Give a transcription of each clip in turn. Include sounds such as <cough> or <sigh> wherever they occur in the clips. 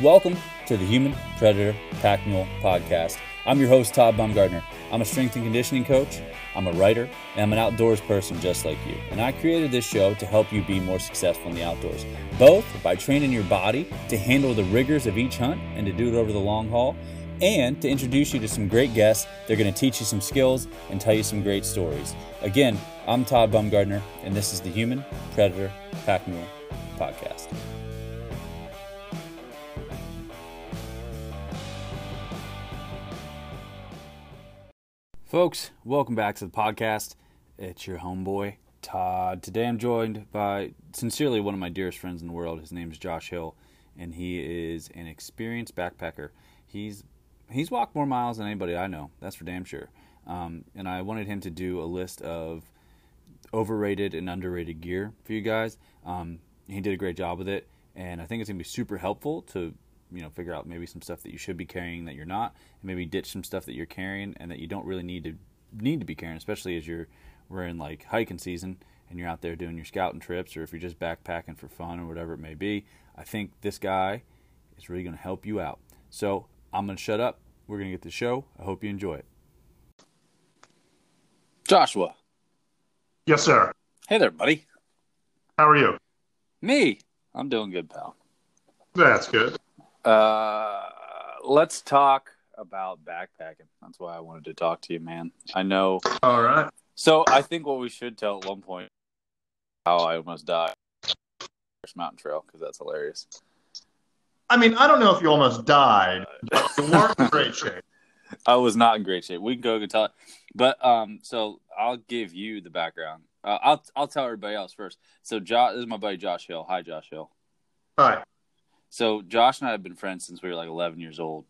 Welcome to the Human Predator Pack Mule Podcast. I'm your host, Todd Bumgardner. I'm a strength and conditioning coach, I'm a writer, and I'm an outdoors person just like you. And I created this show to help you be more successful in the outdoors, both by training your body to handle the rigors of each hunt and to do it over the long haul, and to introduce you to some great guests. They're going to teach you some skills and tell you some great stories. Again, I'm Todd Bumgardner, and this is the Human Predator Pack Mule Podcast. Folks, welcome back to the podcast. It's your homeboy, Todd. Today I'm joined by sincerely one of my dearest friends in the world. His name is Josh Hill, and he is an experienced backpacker. He's he's walked more miles than anybody I know. That's for damn sure. Um, and I wanted him to do a list of overrated and underrated gear for you guys. Um, he did a great job with it, and I think it's gonna be super helpful to you know figure out maybe some stuff that you should be carrying that you're not, and maybe ditch some stuff that you're carrying and that you don't really need to need to be carrying, especially as you're we're in like hiking season and you're out there doing your scouting trips, or if you're just backpacking for fun or whatever it may be. I think this guy is really going to help you out. So I'm going to shut up. We're going to get the show. I hope you enjoy it. Joshua. Yes, sir. Hey there, buddy. How are you? Me. I'm doing good, pal. That's good. Uh, let's talk about backpacking. That's why I wanted to talk to you, man. I know. All right. So I think what we should tell at one point how I almost died first mountain trail because that's hilarious. I mean, I don't know if you almost died, but you weren't in great shape. <laughs> I was not in great shape. We can go and tell it, but um, so I'll give you the background. Uh, I'll I'll tell everybody else first. So Josh, this is my buddy Josh Hill. Hi, Josh Hill. Hi. So Josh and I have been friends since we were like 11 years old,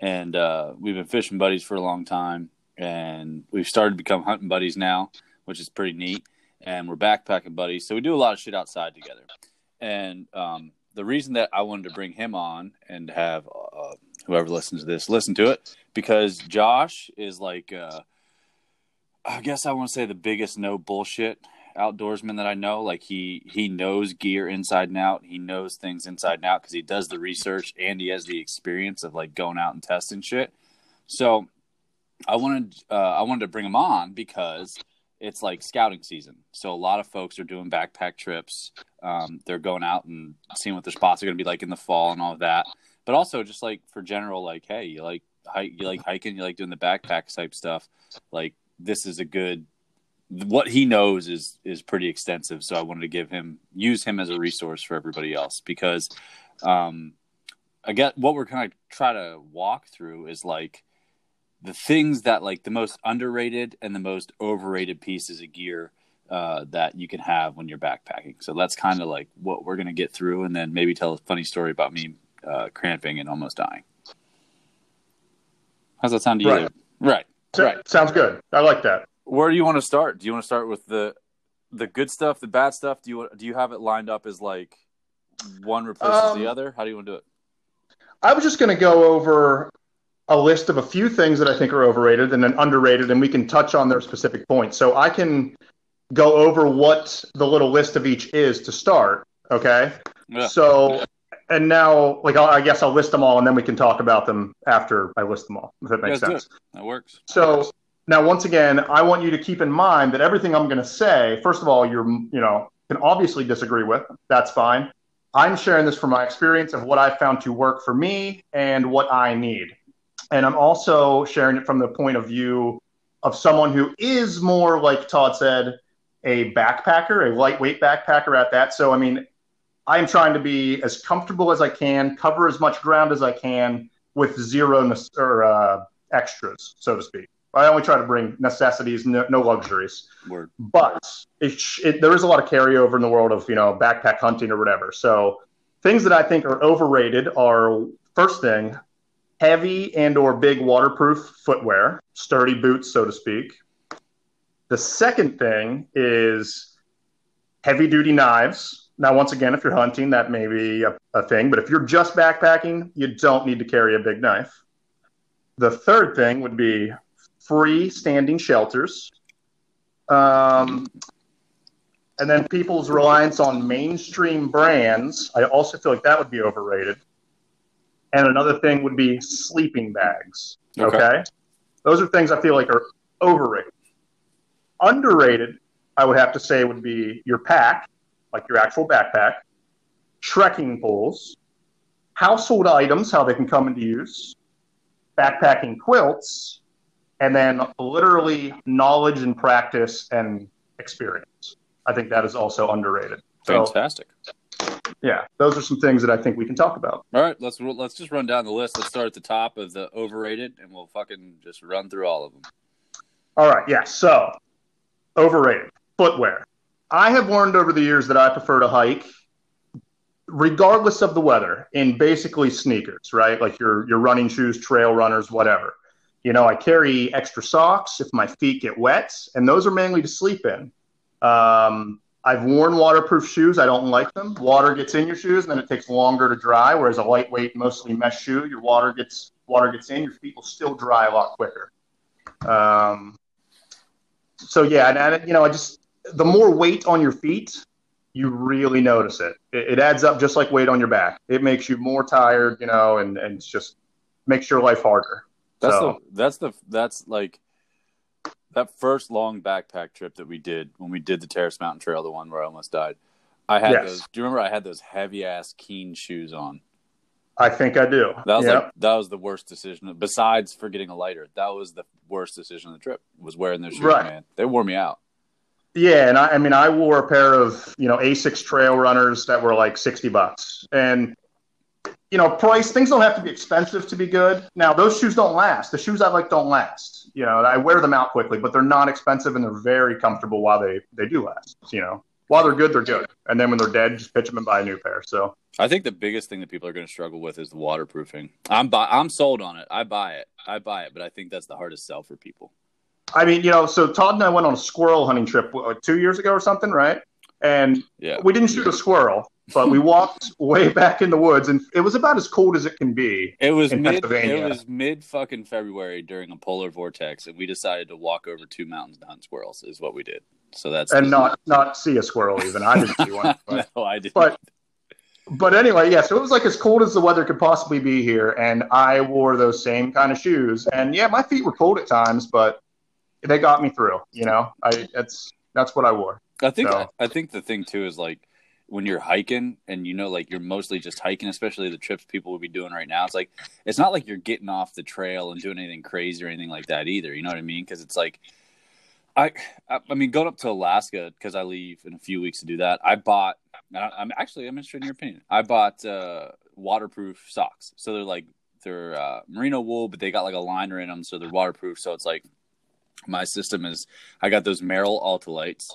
and uh, we've been fishing buddies for a long time. And we've started to become hunting buddies now, which is pretty neat. And we're backpacking buddies, so we do a lot of shit outside together. And um, the reason that I wanted to bring him on and have uh, whoever listens to this listen to it because Josh is like, uh, I guess I want to say the biggest no bullshit outdoorsman that I know. Like he he knows gear inside and out. He knows things inside and out because he does the research and he has the experience of like going out and testing shit. So I wanted uh, I wanted to bring him on because it's like scouting season. So a lot of folks are doing backpack trips. Um, they're going out and seeing what their spots are going to be like in the fall and all of that. But also just like for general, like hey, you like hike, you like hiking, you like doing the backpack type stuff. Like this is a good what he knows is is pretty extensive so i wanted to give him use him as a resource for everybody else because um i get what we're kind of try to walk through is like the things that like the most underrated and the most overrated pieces of gear uh, that you can have when you're backpacking so that's kind of like what we're going to get through and then maybe tell a funny story about me uh, cramping and almost dying how's that sound to you Right. right So- right Sounds good. I like that. Where do you want to start? Do you want to start with the the good stuff, the bad stuff? Do you do you have it lined up as like one replaces Um, the other? How do you want to do it? I was just going to go over a list of a few things that I think are overrated and then underrated, and we can touch on their specific points. So I can go over what the little list of each is to start. Okay. Yeah. So, and now, like, I'll, I guess I'll list them all, and then we can talk about them after I list them all. If that makes Yeah, sense. That works. So now, once again, I want you to keep in mind that everything I'm going to say, first of all, you're, you know, can obviously disagree with. That's fine. I'm sharing this from my experience of what I found to work for me and what I need. And I'm also sharing it from the point of view of someone who is more, like Todd said, a backpacker, a lightweight backpacker at that. So, I mean, I'm trying to be as comfortable as I can, cover as much ground as I can with zero or uh, extras, so to speak. I only try to bring necessities, no, no luxuries. Word. But it, it, there is a lot of carryover in the world of you know backpack hunting or whatever. So things that I think are overrated are first thing, heavy and or big waterproof footwear, sturdy boots, so to speak. The second thing is heavy duty knives. Now, once again, if you're hunting, that may be a, a thing, but if you're just backpacking, you don't need to carry a big knife. The third thing would be freestanding shelters. Um, and then people's reliance on mainstream brands, I also feel like that would be overrated. and another thing would be sleeping bags. Okay. Okay. Those are things I feel like are overrated. Underrated, I would have to say, would be your pack, like your actual backpack, trekking poles, household items, how they can come into use, backpacking quilts, and then literally knowledge and practice and experience. I think that is also underrated. So, Fantastic. yeah, those are some things that I think we can talk about. All right, let's let's just run down the list. Let's start at the top of the overrated, and we'll fucking just run through all of them. All right, yeah. So, overrated footwear. I have learned over the years that I prefer to hike, regardless of the weather, in basically sneakers, right? Like your your running shoes, trail runners, whatever. You know, I carry extra socks if my feet get wet, and those are mainly to sleep in. Um, I've worn waterproof shoes. I don't like them. Water gets in your shoes, and then it takes longer to dry. Whereas a lightweight, mostly mesh shoe, your water gets water gets in, your feet will still dry a lot quicker. Um, so yeah, and, and you know, I just the more weight on your feet, you really notice it. it. It adds up just like weight on your back. It makes you more tired, you know, and and just makes your life harder. That's So- the that's the that's like that first long backpack trip that we did when we did the Terrace Mountain Trail, the one where I almost died. I had Yes. those. Do you remember I had those heavy ass Keen shoes on? I think I do. That was Yep. like that was the worst decision. Besides for getting a lighter, that was the worst decision of the trip. Was wearing those shoes, Right. man. They wore me out. Yeah, and I, I mean, I wore a pair of you know Asics trail runners that were like sixty bucks, and you know, price things don't have to be expensive to be good. Now, those shoes don't last. The shoes I like don't last. You know, I wear them out quickly, but they're not expensive and they're very comfortable while they they do last. You know, while they're good, they're good, and then when they're dead, just pitch them and buy a new pair. So I think the biggest thing that people are going to struggle with is the waterproofing. I'm buy, I'm sold on it. I buy it. I buy it, but I think that's the hardest sell for people. I mean, you know, so Todd and I went on a squirrel hunting trip two years ago or something, right? And Yeah. we didn't shoot a squirrel, but we walked way back in the woods, and it was about as cold as it can be. It was mid. Pennsylvania. It was mid fucking February during a polar vortex, and we decided to walk over two mountains to hunt squirrels. Is what we did. So that's and not not see a squirrel even. I didn't see one. <laughs> But, no, I did. but but anyway, yeah. So it was like as cold as the weather could possibly be here, and I wore those same kind of shoes. And yeah, my feet were cold at times, but they got me through. You know, I that's that's what I wore. I think So- I think the thing too is like when you're hiking and you know like you're mostly just hiking, especially the trips people would be doing right now. It's like it's not like you're getting off the trail and doing anything crazy or anything like that either. You know what I mean? Because it's like I I mean going up to Alaska because I leave in a few weeks to do that. I bought. I'm actually I'm interested in your opinion. I bought uh, waterproof socks, so they're like they're uh, merino wool, but they got like a liner in them, so they're waterproof. So it's like my system is I got those Merrell Ultralights.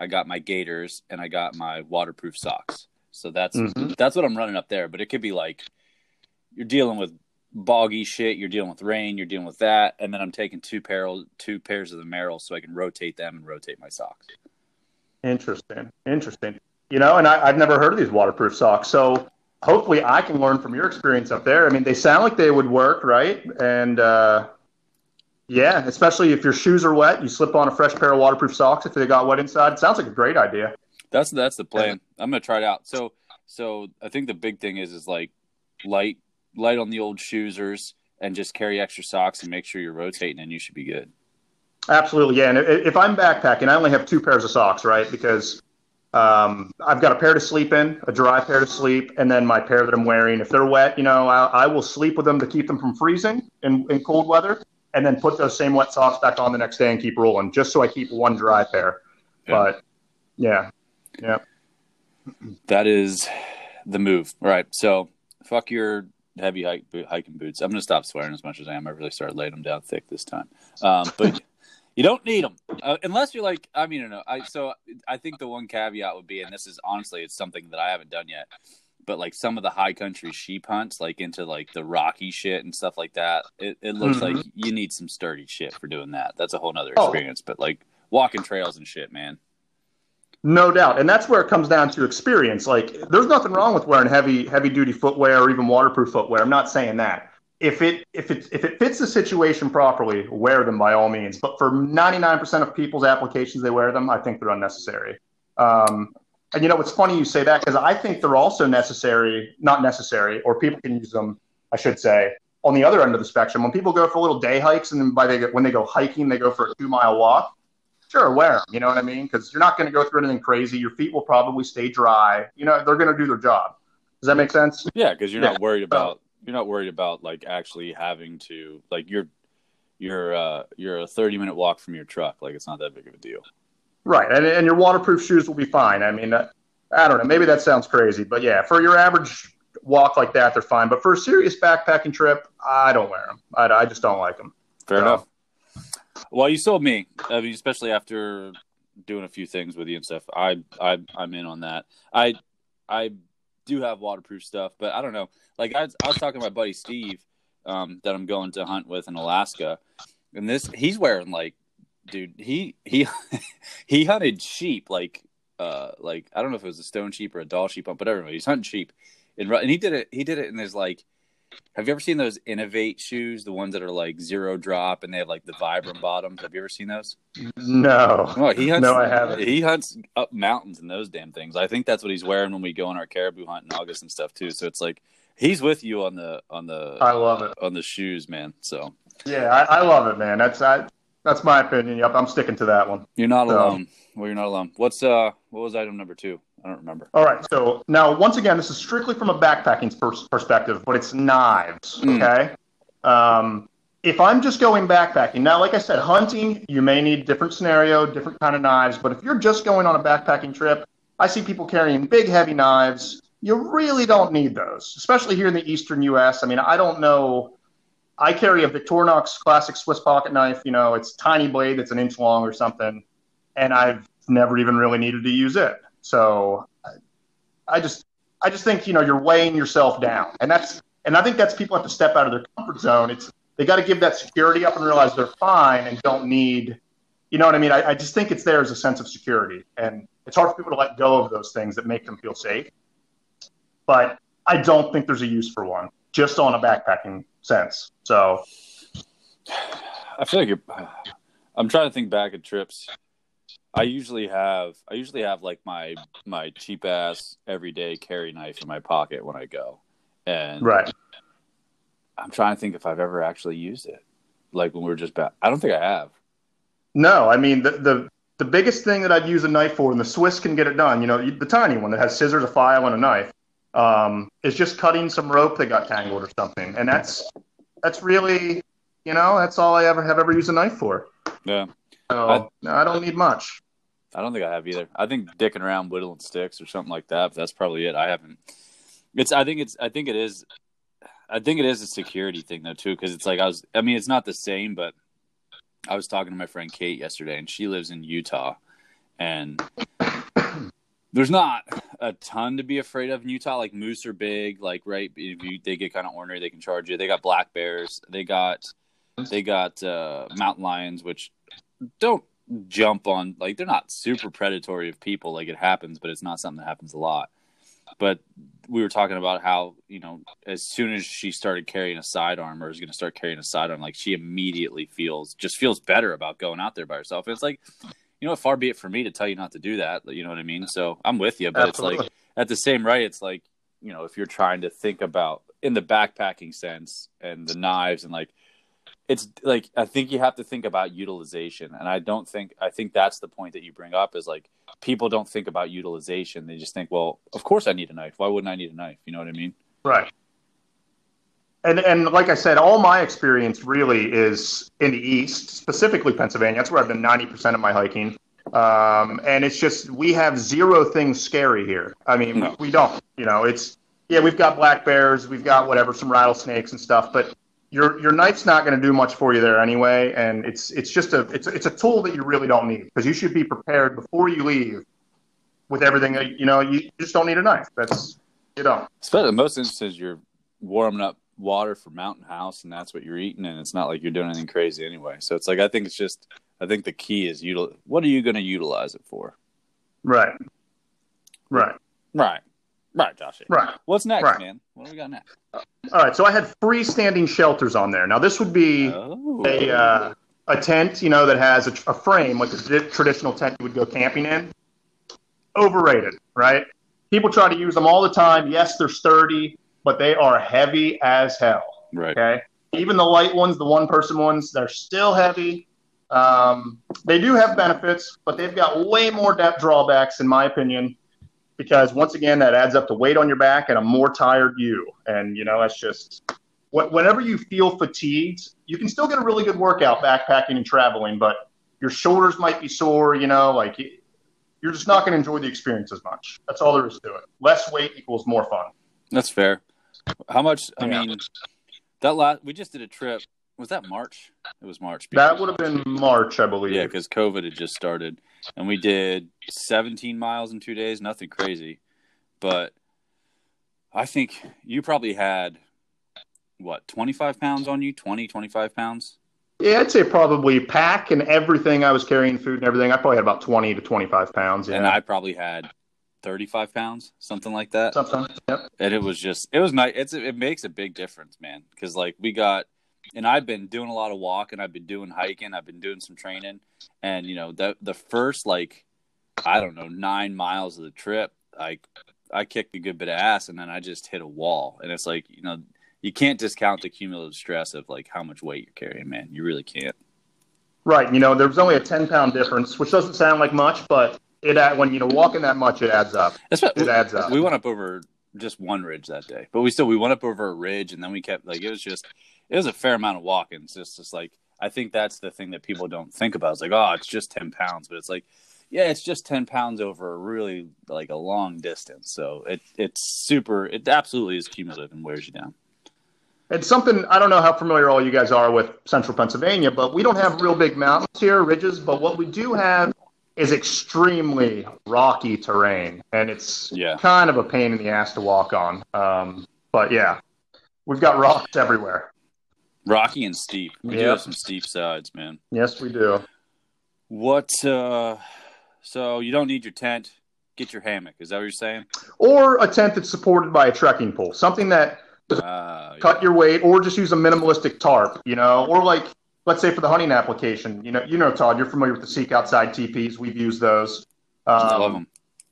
I got my gaiters and I got my waterproof socks. So that's Mhm. that's what I'm running up there. But it could be like you're dealing with boggy shit, you're dealing with rain, you're dealing with that, and then I'm taking two pair two pairs of the Merrell so I can rotate them and rotate my socks. Interesting, interesting. You know, and I, I've never heard of these waterproof socks, so hopefully I can learn from your experience up there. I mean, they sound like they would work, right? And uh, yeah, especially if your shoes are wet, you slip on a fresh pair of waterproof socks if they got wet inside. Sounds like a great idea. That's that's the plan. I'm gonna try it out. So so I think the big thing is is like light light on the old shoesers and just carry extra socks and make sure you're rotating and you should be good. Absolutely, yeah. And if I'm backpacking, I only have two pairs of socks, right? Because um, I've got a pair to sleep in, a dry pair to sleep, and then my pair that I'm wearing. If they're wet, you know, I, I will sleep with them to keep them from freezing in, in cold weather, and then put those same wet socks back on the next day and keep rolling, just so I keep one dry pair. Yeah. But yeah, yeah, That is the move. All right. So fuck your heavy hike hiking boots. I'm gonna stop swearing as much as I am. I really started laying them down thick this time. Um, but <laughs> you don't need them uh, unless you're like. I mean, no. I so I think the one caveat would be, and this is honestly, it's something that I haven't done yet. But like some of the high country sheep hunts, like into like the rocky shit and stuff like that, it, it looks Mhm. like you need some sturdy shit for doing that. That's a whole nother Oh. experience. But like walking trails and shit, man. no doubt. And that's where it comes down to experience. Like, there's nothing wrong with wearing heavy, heavy duty footwear or even waterproof footwear. I'm not saying that. If it if it if it fits the situation properly, wear them by all means. But for 99% of people's applications, they wear them. I think they're unnecessary. Um, and you know, it's funny you say that because I think they're also necessary, not necessary, or people can use them I should say, on the other end of the spectrum, when people go for little day hikes and then by they when they go hiking, they go for a two mile walk. Sure, wear them. You know what I mean? Because you're not going to go through anything crazy. Your feet will probably stay dry. You know, they're going to do their job. Does that make sense? Yeah, because you're Yeah. not worried about you're not worried about like actually having to like you're you're uh you're a 30 minute walk from your truck. Like it's not that big of a deal. Right, and, and your waterproof shoes will be fine. I mean, I don't know. Maybe that sounds crazy, but yeah, for your average walk like that, they're fine. But for a serious backpacking trip, I don't wear them. I, I just don't like them. Fair No. enough. Well, you sold me. I mean, especially after doing a few things with you and stuff. I I I'm in on that. I I do have waterproof stuff, but I don't know. Like I, was- I was talking to my buddy Steve, um, that I'm going to hunt with in Alaska, and this he's wearing like, dude, he he <laughs> he hunted sheep like uh like I don't know if it was a stone sheep or a Dall sheep, but whatever. He's hunting sheep, and and he did it. He did it in his like. Have you ever seen those inov-8 shoes, the ones that are like zero drop and they have like the Vibram bottoms? Have you ever seen those? No. Oh, he hunts. No, I haven't. He hunts up mountains in those damn things. I think that's what he's wearing when we go on our caribou hunt in August and stuff too. So it's like he's with you on the on the I love it. on the shoes, man. So Yeah, I, I love it, man. That's I, that's my opinion. Yep, I'm sticking to that one. you're not So- alone. Well, you're not alone. What's uh what was item number two? I don't remember. All right. So now, once again, this is strictly from a backpacking pers- perspective, but it's knives. Mm. Okay. Um, if I'm just going backpacking now, like I said, hunting, you may need different scenario, different kind of knives. But if you're just going on a backpacking trip, I see people carrying big, heavy knives. You really don't need those, especially here in the eastern U.S. I mean, I don't know. I carry a Victorinox classic Swiss pocket knife. You know, it's tiny blade that's an inch long or something, and I've never even really needed to use it. So I- just I just think you know you're weighing yourself down, and that's and I think that's people have to step out of their comfort zone. It's they got to give that security up and realize they're fine and don't need, you know what I mean. I, I just think it's there as a sense of security, and it's hard for people to let go of those things that make them feel safe. But I don't think there's a use for one, just on a backpacking sense. So I feel like you're. I'm trying to think back at trips. I usually have I usually have like my my cheap ass everyday carry knife in my pocket when I go, and right, I'm trying to think if I've ever actually used it. Like when we were just back, I don't think I have. no, I mean the the the biggest thing that I'd use a knife for, and the Swiss can get it done. You know, the tiny one that has scissors, a file, and a knife, um, is just cutting some rope that got tangled or something, and that's that's really, you know, that's all I ever have ever used a knife for. Yeah, So I- I don't need much. I don't think I have either. I think dicking around whittling sticks or something like that. But that's probably it. I haven't. It's. I think it's. I think it is. I think it is a security thing though too, because it's like I was. I mean, it's not the same, but I was talking to my friend Kate yesterday, and she lives in Utah, and there's not a ton to be afraid of in Utah. Like moose are big. Like right, if you, they get kind of ornery, they can charge you. They got black bears. They got. They got uh, mountain lions, which don't jump on like they're not super predatory of people like it happens but it's not something that happens a lot but we were talking about how you know as soon as she started carrying a sidearm or is going to start carrying a sidearm like she immediately feels just feels better about going out there by herself and it's like you know far be it for me to tell you not to do that you know what i mean so i'm with you but Absolutely. it's like at the same right it's like you know if you're trying to think about in the backpacking sense and the knives and like it's like I think you have to think about utilization, and I don't think I think that's the point that you bring up is like people don't think about utilization. They just think, well, of course I need a knife. Why wouldn't I need a knife? You know what I mean? Right. And and like I said, all my experience really is in the east, specifically Pennsylvania. That's where I've done ninety percent of my hiking. Um, and it's just we have zero things scary here. I mean, No. we don't. You know, it's yeah, we've got black bears, we've got whatever, some rattlesnakes and stuff, but your your knife's not going to do much for you there anyway. And it's it's just a it's it's a tool that you really don't need because you should be prepared before you leave with everything. that- You know, you just don't need a knife. That's you don't. Especially in most instances, you're warming up water for Mountain House, and that's what you're eating, and it's not like you're doing anything crazy anyway. So it's like I think it's just I think the key is util. What are you going to utilize it for? Right. Right. Right, right, Josh. Right. What's next, Right. man? What do we got next? All right, so I had freestanding shelters on there. Now this would be Oh, a uh, a tent, you know, that has a, a frame like a tra- traditional tent you would go camping in. Overrated, right? People try to use them all the time. Yes, they're sturdy. But they are heavy as hell. Right. Okay. Even the light ones, the one person ones, they're still heavy. Um, they do have benefits, but they've got way more depth drawbacks, in my opinion, because once again, that adds up to weight on your back and a more tired you. And, you know, that's just whenever you feel fatigued, you can still get a really good workout backpacking and traveling, but your shoulders might be sore, you know, like you're just not going to enjoy the experience as much. That's all there is to it. Less weight equals more fun. That's fair. How much? I yeah. mean, that last we just did a trip. Was that March? It was March. That would have been March, I believe. Yeah, because COVID had just started, and we did 17 miles in two days. Nothing crazy, but I think you probably had what 25 pounds on you 20 25 pounds yeah i'd say probably pack and everything i was carrying food and everything i probably had about 20 to 25 pounds yeah. and i probably had 35 pounds something like that something yep. and it was just it was nice it's it makes a big difference man because like we got and i've been doing a lot of walking i've been doing hiking i've been doing some training and you know the the first like i don't know nine miles of the trip like i kicked a good bit of ass and then i just hit a wall and it's like you know you can't discount the cumulative stress of like how much weight you're carrying, man. You really can't. Right. You know, there was only a ten pound difference, which doesn't sound like much, but it adds when you know walking that much, it adds up. That's what it adds up. We went up over just one ridge that day, but we still we went up over a ridge, and then we kept like it was just it was a fair amount of walking. It's just just like I think that's the thing that people don't think about. It's like oh, it's just ten pounds, but it's like yeah, it's just ten pounds over a really like a long distance. So it it's super. It absolutely is cumulative and wears you down. It's something I don't know how familiar all you guys are with central Pennsylvania, but we don't have real big mountains here, ridges. But what we do have is extremely rocky terrain, and it's yeah. kind of a pain in the ass to walk on. Um, but yeah, we've got rocks everywhere. Rocky and steep. We yep. do have some steep sides, man. Yes, we do. What? Uh, so you don't need your tent. Get your hammock. Is that what you're saying? Or a tent that's supported by a trekking pole. Something that uh, cut yeah. your weight, or just use a minimalistic tarp, you know, or like let's say for the hunting application, you know, you know, Todd, you're familiar with the Seek Outside TPs. We've used those. Um, I love them.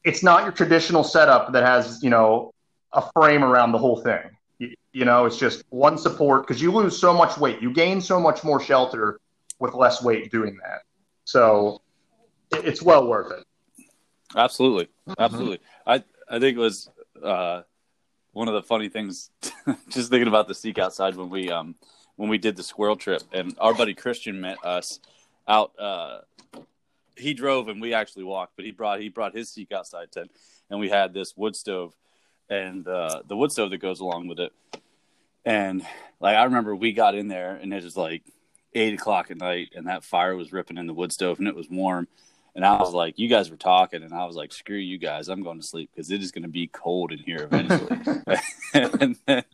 It's not your traditional setup that has you know a frame around the whole thing. You, you know, it's just one support because you lose so much weight. You gain so much more shelter with less weight doing that. So it, it's well worth it. Absolutely, mm-hmm. absolutely. Mm-hmm. I I think it was uh, one of the funny things, <laughs> just thinking about the seek outside when we um when we did the squirrel trip, and our buddy Christian met us out. Uh, he drove and we actually walked, but he brought he brought his seek outside tent, and we had this wood stove, and uh, the wood stove that goes along with it. And like I remember, we got in there, and it was like eight o'clock at night, and that fire was ripping in the wood stove, and it was warm and I was like, you guys were talking, and I was like, screw you guys, I'm going to sleep because it is going to be cold in here eventually. <laughs> <laughs> and then,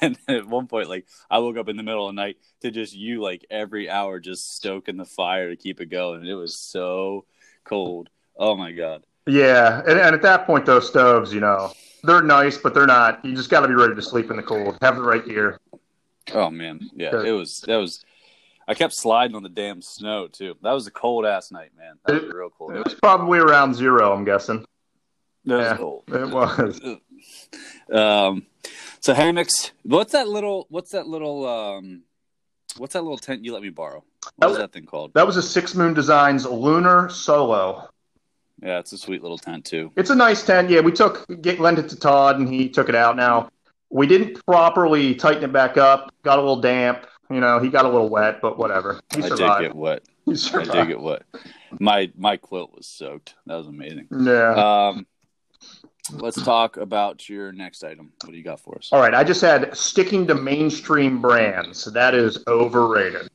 and then at one point, like, I woke up in the middle of the night to just you, like, every hour just stoking the fire to keep it going. And it was so cold. Oh my God. Yeah. And, and at that point, those stoves, you know, they're nice, but they're not. You just got to be ready to sleep in the cold. Have the right gear. Oh man, yeah, it was that was I kept sliding on the damn snow too. That was a cold ass night, man. That was real cold. It was probably around zero, I'm guessing. That yeah, was cold. It was. <laughs> um, so hammocks. What's that little? What's that little? Um, what's that little tent you let me borrow? What that was that thing called? That was a Six Moon Designs Lunar Solo. Yeah, it's a sweet little tent too. It's a nice tent. Yeah, we took get lent it to Todd, and he took it out. Now we didn't properly tighten it back up. Got a little damp. You know, he got a little wet, but whatever. He I did get wet. I did get wet. My my quilt was soaked. That was amazing. Yeah. Um, let's talk about your next item. What do you got for us? All right. I just had sticking to mainstream brands. That is overrated.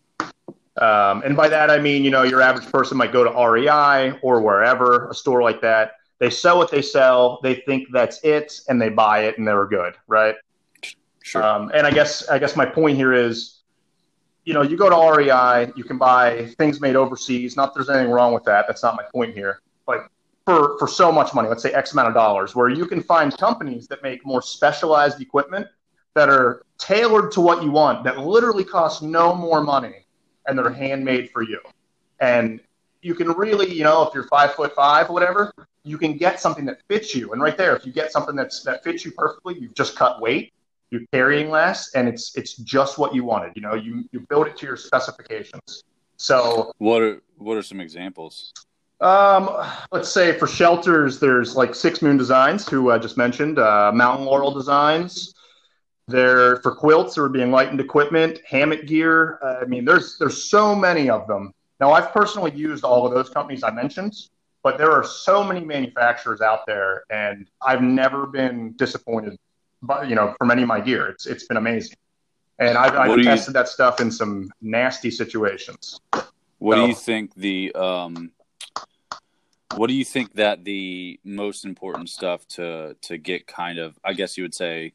Um, and by that I mean, you know, your average person might go to REI or wherever, a store like that. They sell what they sell. They think that's it, and they buy it, and they're good, right? Sure. Um, and I guess I guess my point here is you know, you go to REI, you can buy things made overseas. Not that there's anything wrong with that. That's not my point here. But for for so much money, let's say X amount of dollars, where you can find companies that make more specialized equipment that are tailored to what you want, that literally cost no more money, and they're handmade for you. And you can really, you know, if you're five foot five whatever, you can get something that fits you. And right there, if you get something that's that fits you perfectly, you've just cut weight. You're carrying less, and it's it's just what you wanted. You know, you you build it to your specifications. So what are what are some examples? Um, let's say for shelters, there's like Six Moon Designs, who I just mentioned, uh, Mountain Laurel Designs. There for quilts, there would be enlightened equipment, hammock gear. Uh, I mean, there's there's so many of them. Now, I've personally used all of those companies I mentioned, but there are so many manufacturers out there, and I've never been disappointed. But you know, for many of my gear, it's it's been amazing, and I've, I've tested you, that stuff in some nasty situations. What so, do you think the um, what do you think that the most important stuff to to get kind of I guess you would say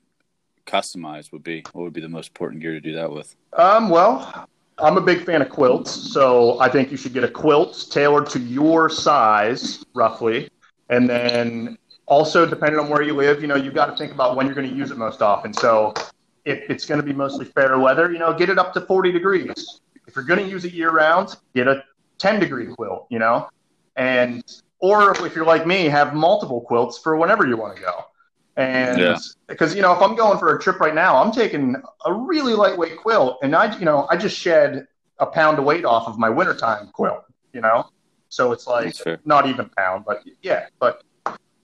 customized would be? What would be the most important gear to do that with? Um, well, I'm a big fan of quilts, so I think you should get a quilt tailored to your size, roughly, and then also depending on where you live, you know, you've got to think about when you're going to use it most often. So if it's going to be mostly fair weather, you know, get it up to 40 degrees. If you're going to use it year round, get a 10 degree quilt, you know, and or if you're like me, have multiple quilts for whenever you want to go. And because yeah. you know, if I'm going for a trip right now, I'm taking a really lightweight quilt, and I, you know, I just shed a pound of weight off of my wintertime quilt. You know, so it's like not even pound, but yeah, but.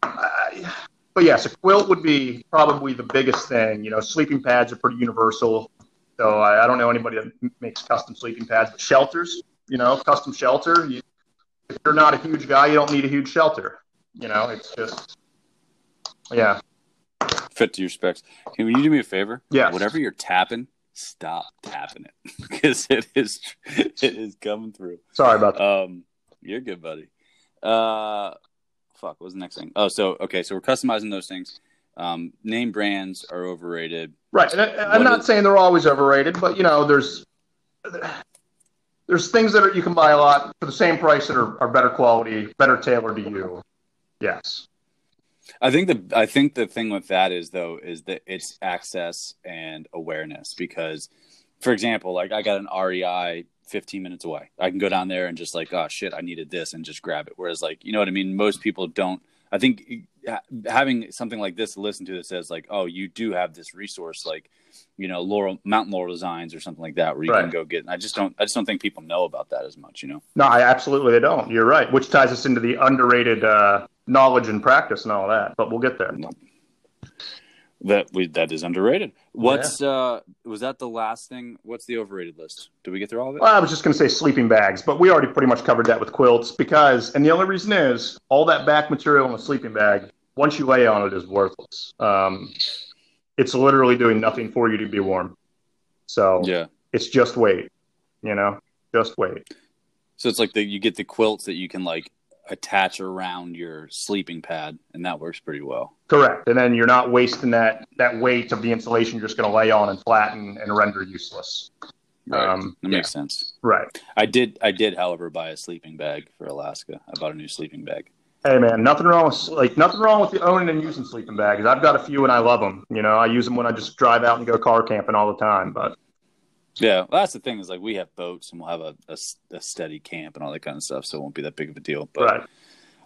I, but yes, a quilt would be probably the biggest thing. You know, sleeping pads are pretty universal. So I, I don't know anybody that makes custom sleeping pads, but shelters, you know, custom shelter. You, if you're not a huge guy, you don't need a huge shelter. You know, it's just, yeah. Fit to your specs. Can you do me a favor? Yeah. Whatever you're tapping, stop tapping it <laughs> because it is it is coming through. Sorry about that. Um, you're good, buddy. Uh, fuck. What was the next thing? Oh, so okay, so we're customizing those things. Um, name brands are overrated. Right. And I, am not is... saying they're always overrated, but you know, there's there's things that are, you can buy a lot for the same price that are, are better quality, better tailored to you. Yes. I think the I think the thing with that is though is that it's access and awareness because, for example, like I got an REI 15 minutes away. I can go down there and just like, oh shit, I needed this and just grab it. Whereas like, you know what I mean? Most people don't. I think having something like this to listen to that says like, oh, you do have this resource, like, you know, Laurel Mountain Laurel Designs or something like that, where you right. can go get. I just don't, I just don't think people know about that as much, you know. No, I absolutely they don't. You're right, which ties us into the underrated uh, knowledge and practice and all that. But we'll get there. That we that is underrated. What's yeah. uh was that the last thing? What's the overrated list? Did we get through all of it? Well, I was just going to say sleeping bags, but we already pretty much covered that with quilts because, and the only reason is all that back material in a sleeping bag once you lay on it is worthless. Um, it's literally doing nothing for you to be warm. So yeah, it's just weight, you know, just weight. So it's like the you get the quilts that you can like attach around your sleeping pad, and that works pretty well. Correct, and then you're not wasting that that weight of the insulation you're just going to lay on and flatten and render useless. Right. Um, that makes yeah. sense. Right. I did. I did, however, buy a sleeping bag for Alaska. I bought a new sleeping bag. Hey man, nothing wrong with like nothing wrong with owning and using sleeping bags. I've got a few and I love them. You know, I use them when I just drive out and go car camping all the time. But yeah, well, that's the thing is like we have boats and we'll have a, a, a, steady camp and all that kind of stuff, so it won't be that big of a deal. But right.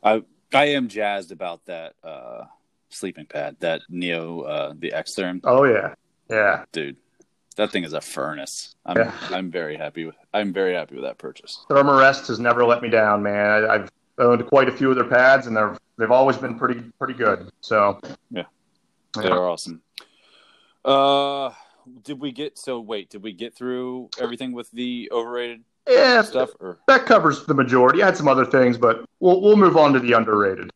I I am jazzed about that uh, sleeping pad, that Neo, uh, the Xtherm. Oh yeah, yeah, dude, that thing is a furnace. I'm yeah. I'm very happy with I'm very happy with that purchase. Thermarest has never let me down, man. I, I've owned quite a few of their pads, and they're they've always been pretty pretty good. So yeah, they're awesome. Uh, did we get so? Wait, did we get through everything with the overrated yeah, stuff? Or that covers the majority. I had some other things, but we'll we'll move on to the underrated.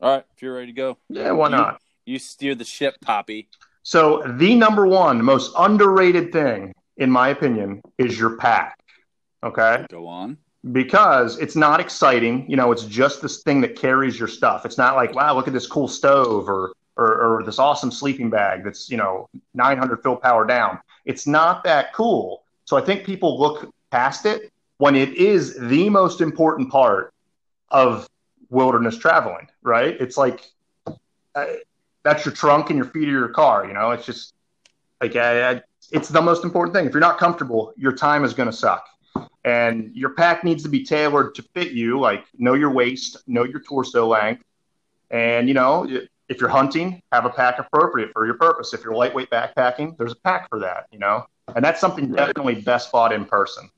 All right, if you're ready to go. Yeah, why you, not? You steer the ship, Poppy. So the number one most underrated thing, in my opinion, is your pack. Okay. Go on because it's not exciting. You know, it's just this thing that carries your stuff. It's not like, wow, look at this cool stove or or, or this awesome sleeping bag that's you know 900 fill power down. It's not that cool. So I think people look past it when it is the most important part of wilderness traveling. Right? It's like uh, that's your trunk and your feet of your car. You know, it's just like I, I, it's the most important thing. If you're not comfortable, your time is going to suck and your pack needs to be tailored to fit you like know your waist know your torso length and you know If you're hunting, have a pack appropriate for your purpose. If you're lightweight backpacking, there's a pack for that, you know? And that's something Right. definitely best bought in person.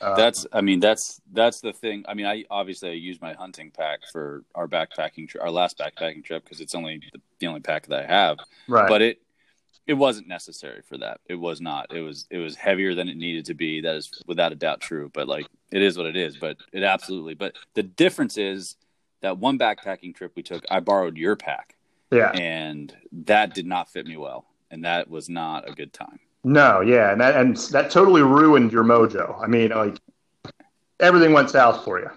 Uh, That's, I mean, that's that's the thing. I mean, I obviously I use my hunting pack for our backpacking, tri- our last backpacking trip because it's only the, the only pack that I have. right. But it it wasn't necessary for that. It was not. It was it was heavier than it needed to be. That is without a doubt true. But like it is what it is. But it absolutely. But the difference is that one backpacking trip we took, I borrowed your pack, yeah. and that did not fit me well, and that was not a good time. No, yeah, and that and that totally ruined your mojo. I mean, like everything went south for you.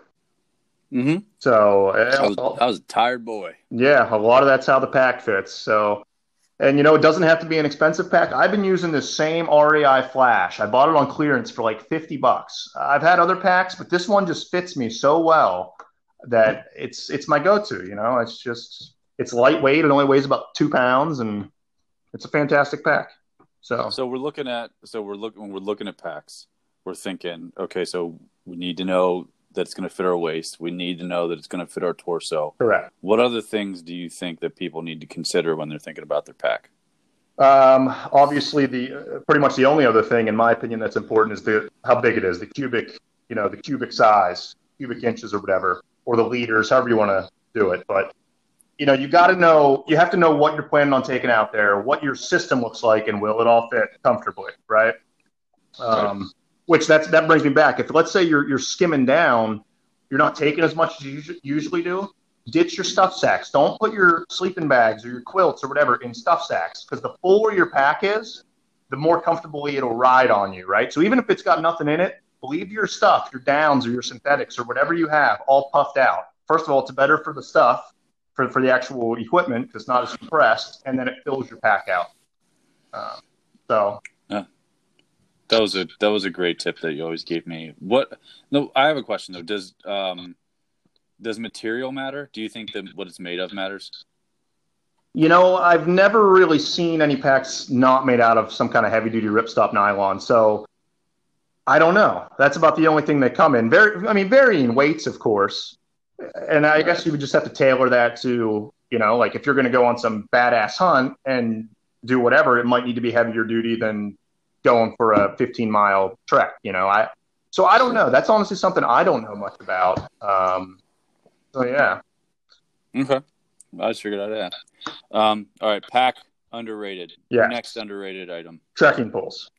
Mm-hmm. So I was, uh, I was a tired boy. yeah, a lot of that's how the pack fits. So, and you know, it doesn't have to be an expensive pack. I've been using this same REI Flash. I bought it on clearance for like fifty bucks. I've had other packs, but this one just fits me so well that it's it's my go-to. You know, it's just it's lightweight. It only weighs about two pounds, and it's a fantastic pack. So So we're looking at so we're looking when we're looking at packs, we're thinking, okay, so we need to know that it's going to fit our waist. We need to know that it's going to fit our torso. correct. What other things do you think that people need to consider when they're thinking about their pack? Um, obviously, the uh, pretty much the only other thing, in my opinion, that's important is the how big it is, the cubic, you know, the cubic size, cubic inches or whatever, or the liters, however you want to do it. But you know, you got to know, you have to know what you're planning on taking out there, what your system looks like, and will it all fit comfortably, right? Um, which that's that brings me back. If let's say you're you're skimming down, you're not taking as much as you usually do. Ditch your stuff sacks. Don't put your sleeping bags or your quilts or whatever in stuff sacks because the fuller your pack is, the more comfortably it'll ride on you, right? So even if it's got nothing in it, leave your stuff, your downs or your synthetics or whatever you have, all puffed out. First of all, it's better for the stuff, for, for the actual equipment, because it's not as compressed, and then it fills your pack out. Um, so That was a that was a great tip that you always gave me. What? No, I have a question though. Does um does material matter? Do you think that what it's made of matters? You know, I've never really seen any packs not made out of some kind of heavy duty ripstop nylon. So I don't know. That's about the only thing they come in. Very, I mean, varying weights, of course. And I guess you would just have to tailor that to, you know, like if you're going to go on some badass hunt and do whatever, it might need to be heavier duty than going for a 15 mile trek. You know, I so I don't know. That's honestly something I don't know much about. Um, so yeah. Okay, I just figured I'd ask. Um, all right, pack underrated. Yeah. Next underrated item. Trekking poles.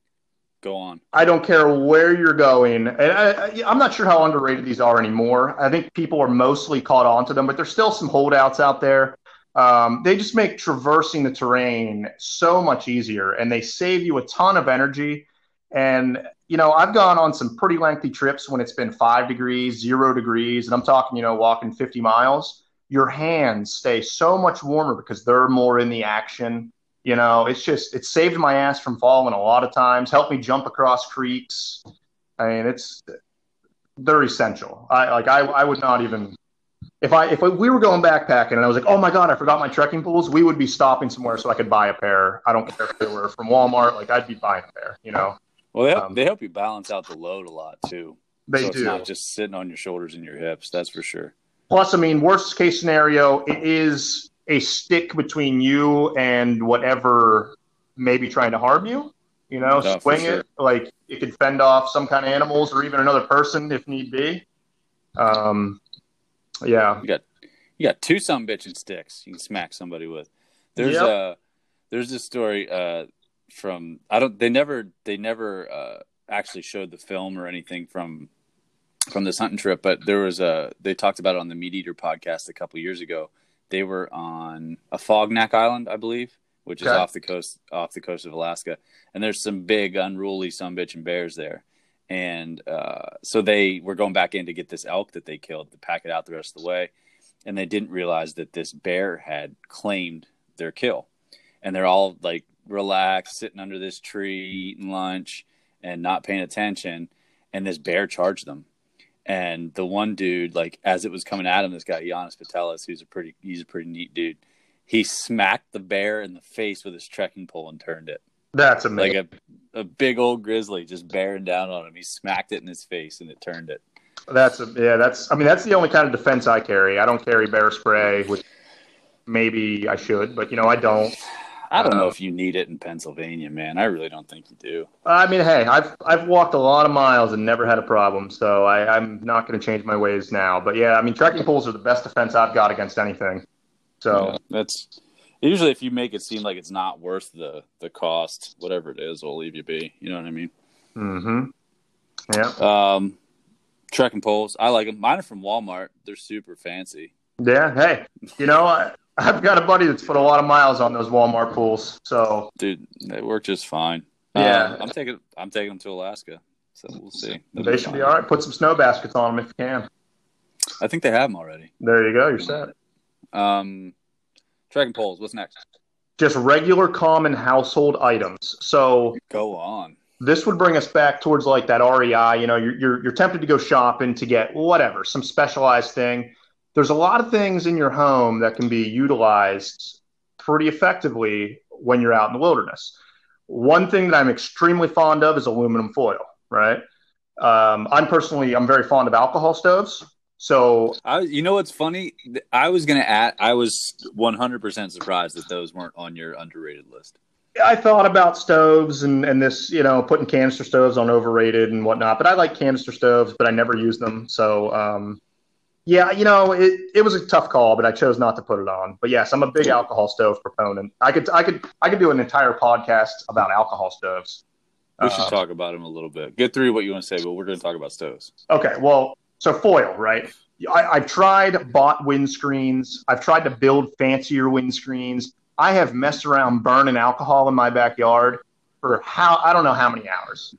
Go on. I don't care where you're going, and I, I'm not sure how underrated these are anymore. I think people are mostly caught on to them, but there's still some holdouts out there. Um, they just make traversing the terrain so much easier, and they save you a ton of energy. And you know, I've gone on some pretty lengthy trips when it's been five degrees, zero degrees, and I'm talking, you know, walking 50 miles. Your hands stay so much warmer because they're more in the action. You know, it's just it saved my ass from falling a lot of times, helped me jump across creeks. I mean, it's they're essential. I like I I would not even if I if we were going backpacking and I was like, oh my god, I forgot my trekking poles, we would be stopping somewhere so I could buy a pair. I don't care if they were from Walmart, like I'd be buying a pair. You know, Well, they help, Um, they help you balance out the load a lot too. they so do. It's not just sitting on your shoulders and your hips. That's for sure. Plus, I mean, worst case scenario, it is a stick between you and whatever may be trying to harm you. You know, for swing sure. it like it could fend off some kind of animals or even another person if need be. Um, yeah, You got you got two some bitching sticks you can smack somebody with. There's Yep. a there's this story uh, from I don't they never they never uh, actually showed the film or anything from from this hunting trip, but there was a they talked about it on the Meat Eater podcast a couple years ago. They were on Afognak Island, I believe, which is off the coast off the coast of Alaska, and there's some big unruly some bitching bears there. And uh, so they were going back in to get this elk that they killed to pack it out the rest of the way and they didn't realize that this bear had claimed their kill. And they're all like relaxed, sitting under this tree, eating lunch, and not paying attention. And this bear charged them. And the one dude, like as it was coming at him, this guy Janis Putelis, who's a pretty he's a pretty neat dude. He smacked the bear in the face with his trekking pole and turned it that's like amazing. a a big old grizzly just bearing down on him. He smacked it in his face and it turned it. that's a, yeah. That's I mean, that's the only kind of defense I carry. I don't carry bear spray. Which maybe I should, but you know I don't. I don't Uh, know if you need it in Pennsylvania, man. I really don't think you do. I mean, hey, I've I've walked a lot of miles and never had a problem, so I, I'm not going to change my ways now. But yeah, I mean, trekking poles are the best defense I've got against anything. So Yeah, that's usually if you make it seem like it's not worth the the cost, whatever it is, we'll leave you be. You know what I mean? Mm hmm yeah, Um, trekking poles, I like them. Mine are from Walmart. They're super fancy. yeah. Hey, you know, I, I've got a buddy that's put a lot of miles on those Walmart pools. So Dude, they work just fine. Yeah. Uh, I'm taking I'm taking them to Alaska, so we'll see. They'll they should be all right. Put some snow baskets on them if you can. I think they have them already. There you go. You're set. Um, trekking poles. What's next? Just regular, common household items. So Go on. this would bring us back towards like that REI. You know, you're, you're you're tempted to go shopping to get whatever, some specialized thing. There's a lot of things in your home that can be utilized pretty effectively when you're out in the wilderness. One thing that I'm extremely fond of is aluminum foil. Right. Um, I'm personally I'm very fond of alcohol stoves. So I, you know what's funny? I was gonna add. I was 100 percent surprised that those weren't on your underrated list. I thought about stoves and, and this, you know, putting canister stoves on overrated and whatnot, but I like canister stoves, but I never use them. So, um, yeah, you know, it, it was a tough call, but I chose not to put it on. But yes, I'm a big alcohol stove proponent. I could, I could, I could do an entire podcast about alcohol stoves. We should Uh, talk about them a little bit. Get through what you want to say, but we're going to talk about stoves. Okay, well, so foil, right? I, I've tried bought windscreens. I've tried to build fancier windscreens. I have messed around burning alcohol in my backyard for how I don't know how many hours.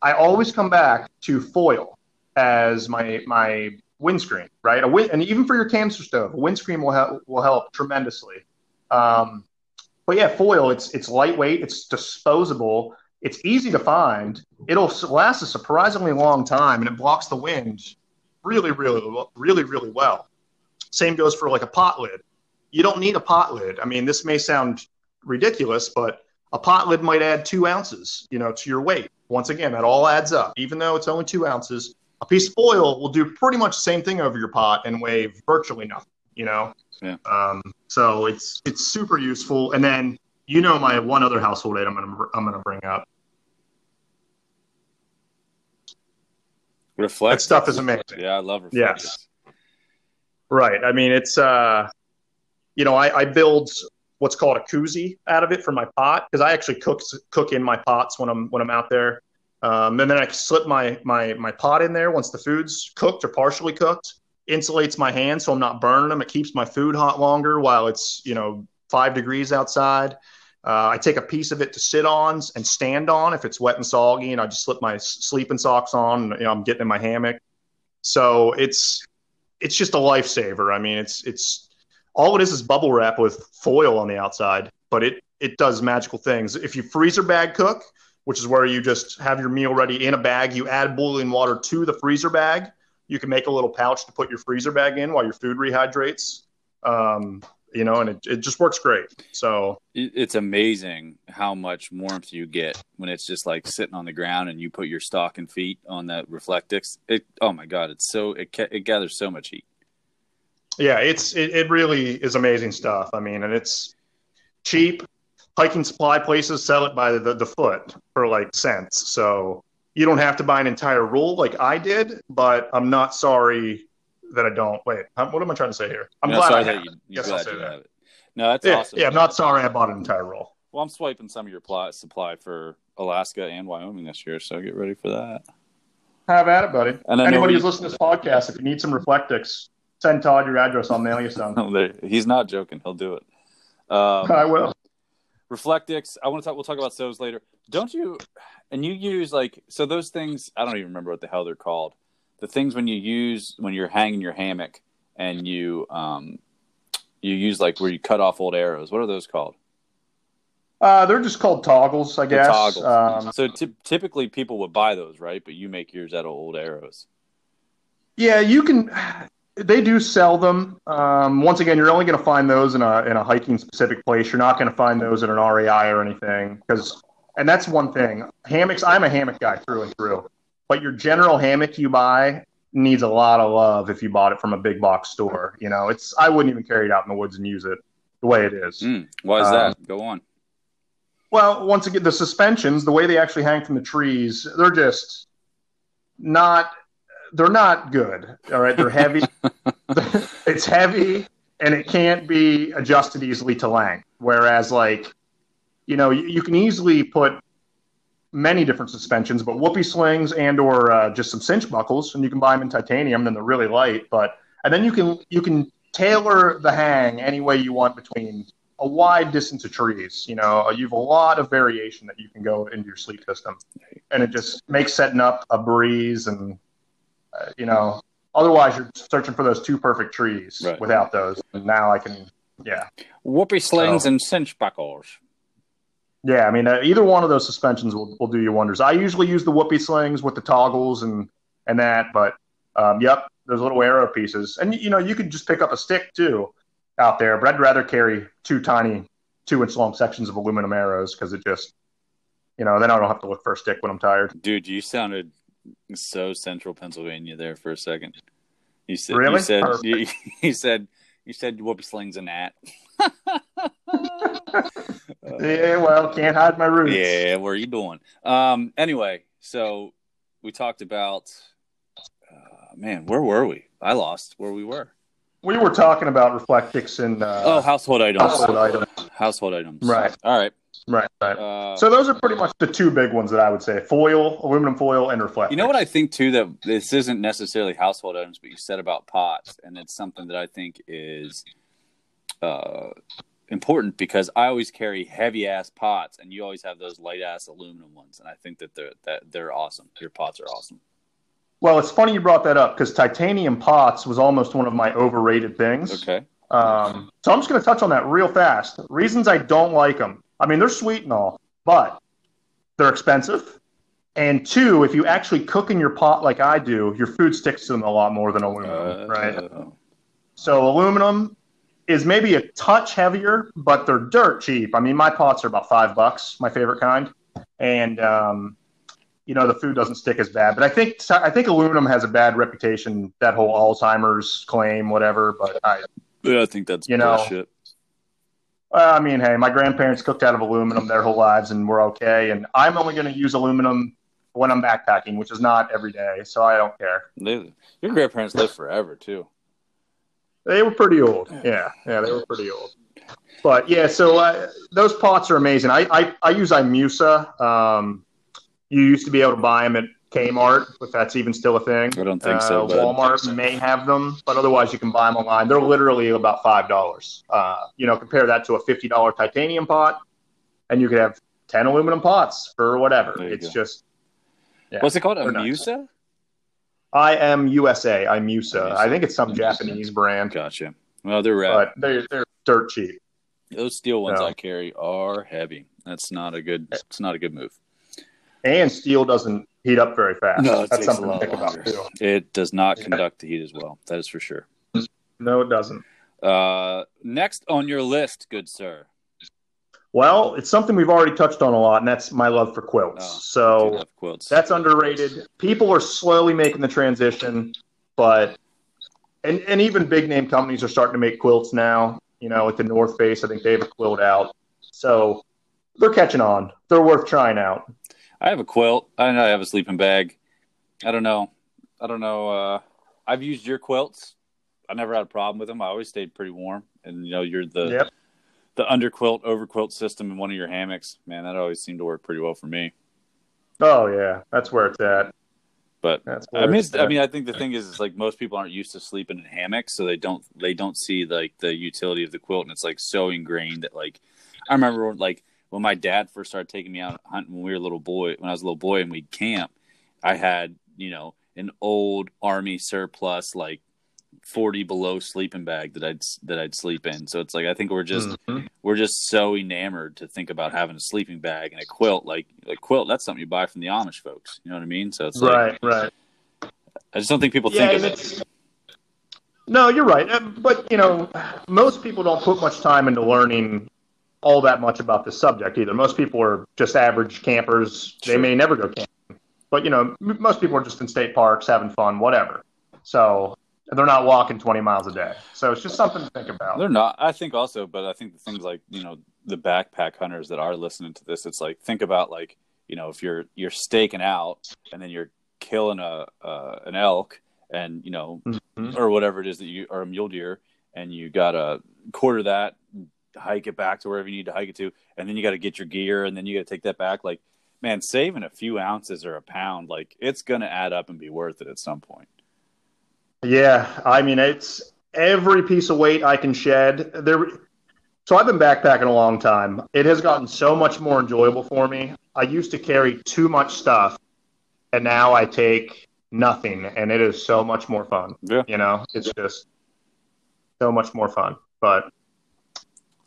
I always come back to foil as my my windscreen, right? Win- and even for your canister stove, a windscreen will help will help tremendously. Um, but yeah, foil it's it's lightweight, it's disposable, it's easy to find. It'll last a surprisingly long time, and it blocks the wind really, really, really, really well. Same goes for like a pot lid. You don't need a pot lid. I mean, this may sound ridiculous, but a pot lid might add two ounces, you know, to your weight. Once again, that all adds up. Even though it's only two ounces, a piece of foil will do pretty much the same thing over your pot and weigh virtually nothing. You know. Yeah. Um, so it's it's super useful. And then you know my one other household aid I'm gonna, I'm gonna bring up. Reflectix. That stuff is amazing. Yeah, I love Reflectix. Yes. Right. I mean, it's uh, you know, I, I build what's called a koozie out of it for my pot because I actually cook cook in my pots when I'm when I'm out there, um, and then I slip my my my pot in there once the food's cooked or partially cooked. Insulates my hands so I'm not burning them. It keeps my food hot longer while it's you know five degrees outside. Uh, I take a piece of it to sit on and stand on if it's wet and soggy, and I just slip my sleeping socks on. And, you know, I'm getting in my hammock. So it's it's just a lifesaver. I mean, it's it's all it is is bubble wrap with foil on the outside, but it it does magical things. If you freezer bag cook, which is where you just have your meal ready in a bag, you add boiling water to the freezer bag. You can make a little pouch to put your freezer bag in while your food rehydrates. Um, you know, and it, it just works great. So It's amazing how much warmth you get when it's just like sitting on the ground and you put your stocking feet on that Reflectix. It oh my god, it's so it it gathers so much heat. Yeah, it's it, it really is amazing stuff. I mean, and it's cheap. Hiking supply places sell it by the, the foot for like cents. So you don't have to buy an entire roll like I did, but I'm not sorry that I don't. Wait, I'm- what am I trying to say here? I'm glad I have you, it. Guess I'll say that. No, that's Yeah, awesome. yeah, I'm not sorry I bought an entire roll. Well, I'm swiping some of your pl- supply for Alaska and Wyoming this year, so get ready for that. Have at it, buddy. And Anybody who's listening to this podcast, if you need some Reflectix, send Todd your address. I'll mail you some. <laughs> He's not joking. He'll do it. Um, <laughs> I will. Reflectix. I want to talk. We'll talk about those later. Don't you? And you use like so those things. I don't even remember what the hell they're called. The things when you use when you're hanging your hammock and you um you use like where you cut off old arrows. What are those called? Uh, they're just called toggles, I guess. toggles. Um, so ty- typically people would buy those, right? But you make yours out of old arrows. Yeah, you can. They do sell them. Um, once again, you're only going to find those in a in a hiking specific place. You're not going to find those at an REI or anything because, and that's one thing. Hammocks. I'm a hammock guy through and through, but your general hammock you buy needs a lot of love if you bought it from a big box store. You know, it's I wouldn't even carry it out in the woods and use it. the way it is. Mm, why is Um, that? Go on. Well, once again, the suspensions, the way they actually hang from the trees, they're just not. They're not good. All right, they're heavy. <laughs> it's heavy, and it can't be adjusted easily to length. Whereas, like, you know, you, you can easily put many different suspensions, but whoopee slings and or uh, just some cinch buckles, and you can buy them in titanium, and they're really light. But and then you can you can tailor the hang any way you want between a wide distance of trees. You know, you have a lot of variation that you can go into your sleep system, and it just makes setting up a breeze. And uh, you know, otherwise you're searching for those two perfect trees Right. without those. And now I can, yeah, Whoopee slings So- and cinch buckles. yeah. I mean, uh, either one of those suspensions will, will do you wonders. I usually use the whoopee slings with the toggles and and that, but um, yep, those little arrow pieces, and you know, you can just pick up a stick too out there. But I'd rather carry two tiny, two inch long sections of aluminum arrows because it just, you know, then I don't have to look for a stick when I'm tired. Dude, you sounded so central Pennsylvania there for a second. You said Really? you said <laughs> you, you said you said whoopee slings and that. <laughs> Yeah, well, can't hide my roots. Yeah, where are you doing? Um. Anyway, so we talked about. Uh, man, where were we? I lost where we were. We were talking about reflectix and uh, oh, household items. household items. Household items. Right. All right. Right, right. Uh, So those are pretty much the two big ones that I would say: foil, aluminum foil, and Reflectix. You know what I think too that this isn't necessarily household items, but you said about pots, and it's something that I think is uh, important because I always carry heavy ass pots, and you always have those light ass aluminum ones, and I think that they're that they're awesome. Your pots are awesome. Well, it's funny you brought that up because titanium pots was almost one of my overrated things. Okay. Um, so I'm just going to touch on that real fast. Reasons I don't like them. I mean, they're sweet and all, but they're expensive. And two, if you actually cook in your pot like I do, your food sticks to them a lot more than aluminum, Uh, right? So aluminum is maybe a touch heavier, but they're dirt cheap. I mean, my pots are about five bucks, my favorite kind, and um, you know the food doesn't stick as bad. But I think I think aluminum has a bad reputation. That whole Alzheimer's claim, whatever. But I, Yeah, I think that's You know, bullshit. I mean, hey, my grandparents cooked out of aluminum their whole lives, and we're okay. And I'm only going to use aluminum when I'm backpacking, which is not every day, so I don't care. They, your grandparents lived forever too. They were pretty old. Yeah, yeah, they were pretty old. But yeah, so uh, those pots are amazing. I I, I use Imusa. Um, you used to be able to buy them at Kmart, if that's even still a thing. I don't think so, Uh, but- Walmart may have them, but otherwise you can buy them online. They're literally about five dollars. Uh, you know, compare that to a fifty dollar titanium pot, and you could have ten aluminum pots for whatever. It's go. just yeah, What's it called? nice. Amusa? I am USA. Imusa. Imusa. I think it's some. Japanese brand, Gotcha. Well, they're but they're they're dirt cheap. Those steel ones No. I carry are heavy. That's not a good. It's not a good move. And steel doesn't heat up very fast. No, it That's something to think about too. It does not Yeah. conduct the heat as well. That is for sure. No, it doesn't. Uh, next on your list, good sir. Well, it's something we've already touched on a lot, and that's my love for quilts. Oh, so quilts. that's underrated. People are slowly making the transition, but and and even big name companies are starting to make quilts now. You know, at the North Face, I think they have a quilt out. So they're catching on. They're worth trying out. I have a quilt. I know I have a sleeping bag. I don't know. I don't know. Uh, I've used your quilts. I never had a problem with them. I always stayed pretty warm. And you know, you're the Yep. the underquilt overquilt system in one of your hammocks. Man, that always seemed to work pretty well for me. Oh yeah, that's where it's at. But I mean, I mean, I think the thing is, is like most people aren't used to sleeping in hammocks, so they don't they don't see like the utility of the quilt, and it's like so ingrained that like I remember like when my dad first started taking me out hunting when we were a little boy, when I was a little boy, and we'd camp. I had you know an old army surplus like forty below sleeping bag that I'd that I'd sleep in. So it's like I think we're just Mhm. we're just so enamored to think about having a sleeping bag and a quilt. Like a quilt, that's something you buy from the Amish folks. You know what I mean? So it's like right, right. I just don't think people Yeah, think of it. no, you're right. But you know, most people don't put much time into learning all that much about this subject either. Most people are just average campers. They may never go camping, but you know, m- most people are just in state parks having fun, whatever. So they're not walking 20 miles a day. So it's just something to think about. They're not. I think also, but I think the things like you know the backpack hunters that are listening to this, it's like think about like you know if you're you're staking out and then you're killing a uh, an elk and you know mm-hmm. or whatever it is that you or a mule deer and you got a quarter that hike it back to wherever you need to hike it to and then you got to get your gear and then you got to take that back. Like man saving a few ounces or a pound like it's going to add up and be worth it at some point. Yeah i mean it's every piece of weight i can shed. There so i've been backpacking a long time. It has gotten so much more enjoyable for me. I used to carry too much stuff and now i take nothing and it is so much more fun. Yeah. You know it's just so much more fun. But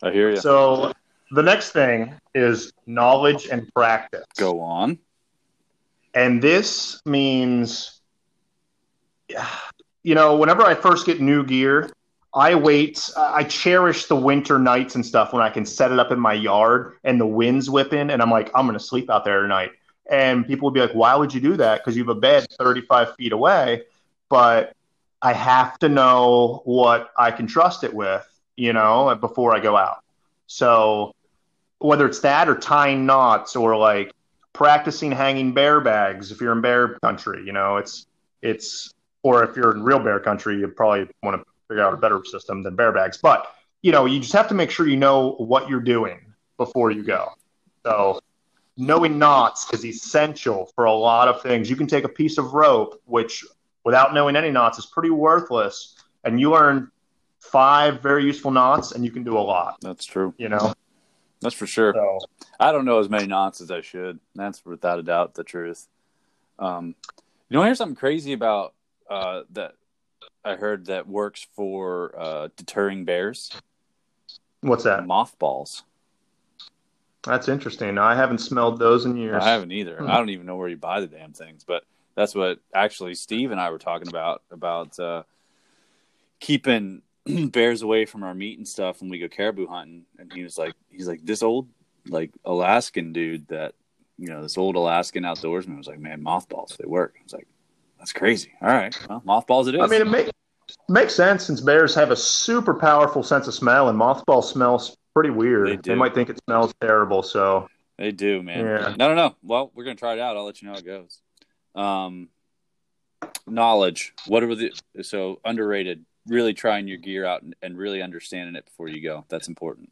I hear you. So the next thing is knowledge and practice. Go on. And this means, you know, whenever I first get new gear, I wait. I cherish the winter nights and stuff when I can set it up in my yard and the wind's whipping, and I'm like, I'm going to sleep out there tonight. And people would be like, Why would you do that? Because you have a bed 35 feet away. But I have to know what I can trust it with you know, before I go out. So whether it's that or tying knots or like practicing hanging bear bags if you're in bear country, you know, it's it's or if you're in real bear country, you probably want to figure out a better system than bear bags. But you know, you just have to make sure you know what you're doing before you go. So knowing knots is essential for a lot of things. You can take a piece of rope, which without knowing any knots is pretty worthless, and you learn five very useful knots, and you can do a lot. That's true. You know, that's for sure. So, I don't know as many knots as I should. That's without a doubt the truth. Um, you know, here's something crazy about uh, that I heard that works for uh, deterring bears. What's that? Mothballs. That's interesting. I haven't smelled those in years. I haven't either. Hmm. I don't even know where you buy the damn things, but that's what actually Steve and I were talking about about uh, keeping <clears throat> bears away from our meat and stuff when we go caribou hunting. And he was like he's like this old like alaskan dude that you know this old alaskan outdoorsman was like man mothballs they work. I was like that's crazy. All right. Well mothballs it is. I mean it make, makes sense since bears have a super powerful sense of smell and mothballs smells pretty weird. They, they might think it smells terrible so. They do man. Yeah. no no no. Well we're gonna try it out. I'll let you know how it goes. Um knowledge. What are the so underrated really trying your gear out and, and really understanding it before you go. That's important.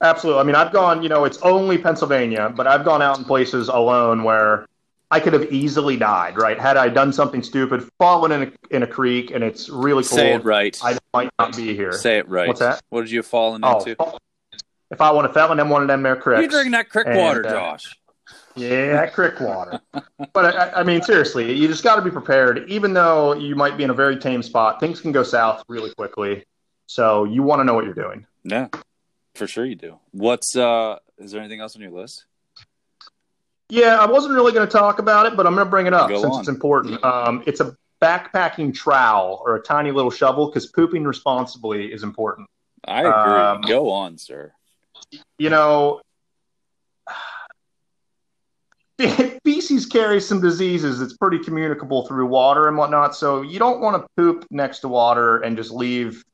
Absolutely. I mean, I've gone, you know, it's only Pennsylvania, but I've gone out in places alone where I could have easily died, right? Had I done something stupid, fallen in a, in a creek and it's really cold. Say it right. I might not be here. Say it right. What's that? What did you fall oh, into? If I want to fall in them one of them there cricks. You're drinking that crick and, water, uh, Josh. Yeah, crick water. but I, I, mean, seriously, you just got to be prepared. Even though you might be in a very tame spot, things can go south really quickly. So you want to know what you're doing. Yeah, for sure you do. What's uh? Is there anything else on your list? Yeah, I wasn't really going to talk about it, but I'm going to bring it up go since on. it's important. Um, it's a backpacking trowel or a tiny little shovel because pooping responsibly is important. I agree. Um, go on, sir. You know, <laughs> feces carries some diseases. It's pretty communicable through water and whatnot. So you don't want to poop next to water and just leave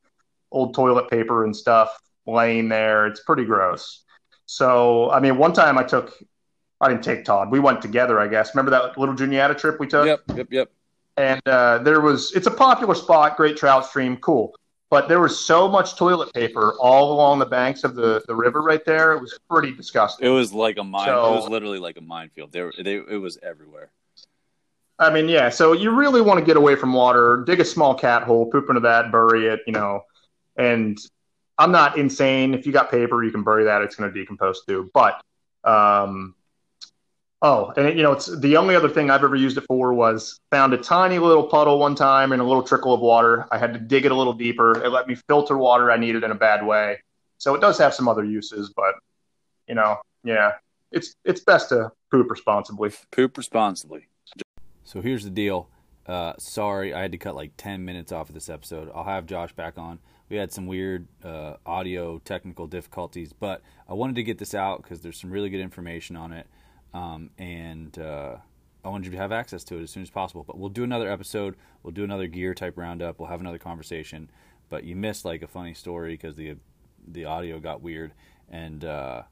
old toilet paper and stuff laying there. It's pretty gross. So I mean, one time I took, I didn't take Todd. We went together, I guess. Remember that little Juniata trip we took? Yep, yep, yep. And uh, there was, it's a popular spot, great trout stream, cool but there was so much toilet paper all along the banks of the, the river right there. It was pretty disgusting. It was like a mine. So, it was literally like a minefield. There, they, it was everywhere. I mean, yeah. So you really want to get away from water. Dig a small cat hole, poop into that, bury it. You know, and I'm not insane. If you got paper, you can bury that. It's going to decompose too. But um, Oh, and it, you know, it's the only other thing I've ever used it for was found a tiny little puddle one time and a little trickle of water. I had to dig it a little deeper. It let me filter water I needed in a bad way. So it does have some other uses, but you know, yeah, it's it's best to poop responsibly. Poop responsibly. So here's the deal. Uh, sorry, I had to cut like 10 minutes off of this episode. I'll have Josh back on. We had some weird uh, audio technical difficulties, but I wanted to get this out because there's some really good information on it. Um, and uh, I wanted you to have access to it as soon as possible. But we'll do another episode. We'll do another gear type roundup. We'll have another conversation. But you missed like a funny story because the the audio got weird and uh,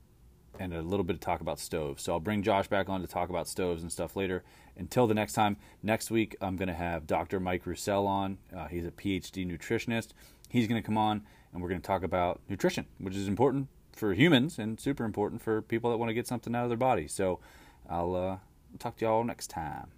and a little bit of talk about stoves. So I'll bring Josh back on to talk about stoves and stuff later. Until the next time, next week I'm going to have Dr. Mike Roussel on. Uh, he's a PhD nutritionist. He's going to come on and we're going to talk about nutrition, which is important for humans and super important for people that want to get something out of their body. So I'll uh, talk to y'all next time.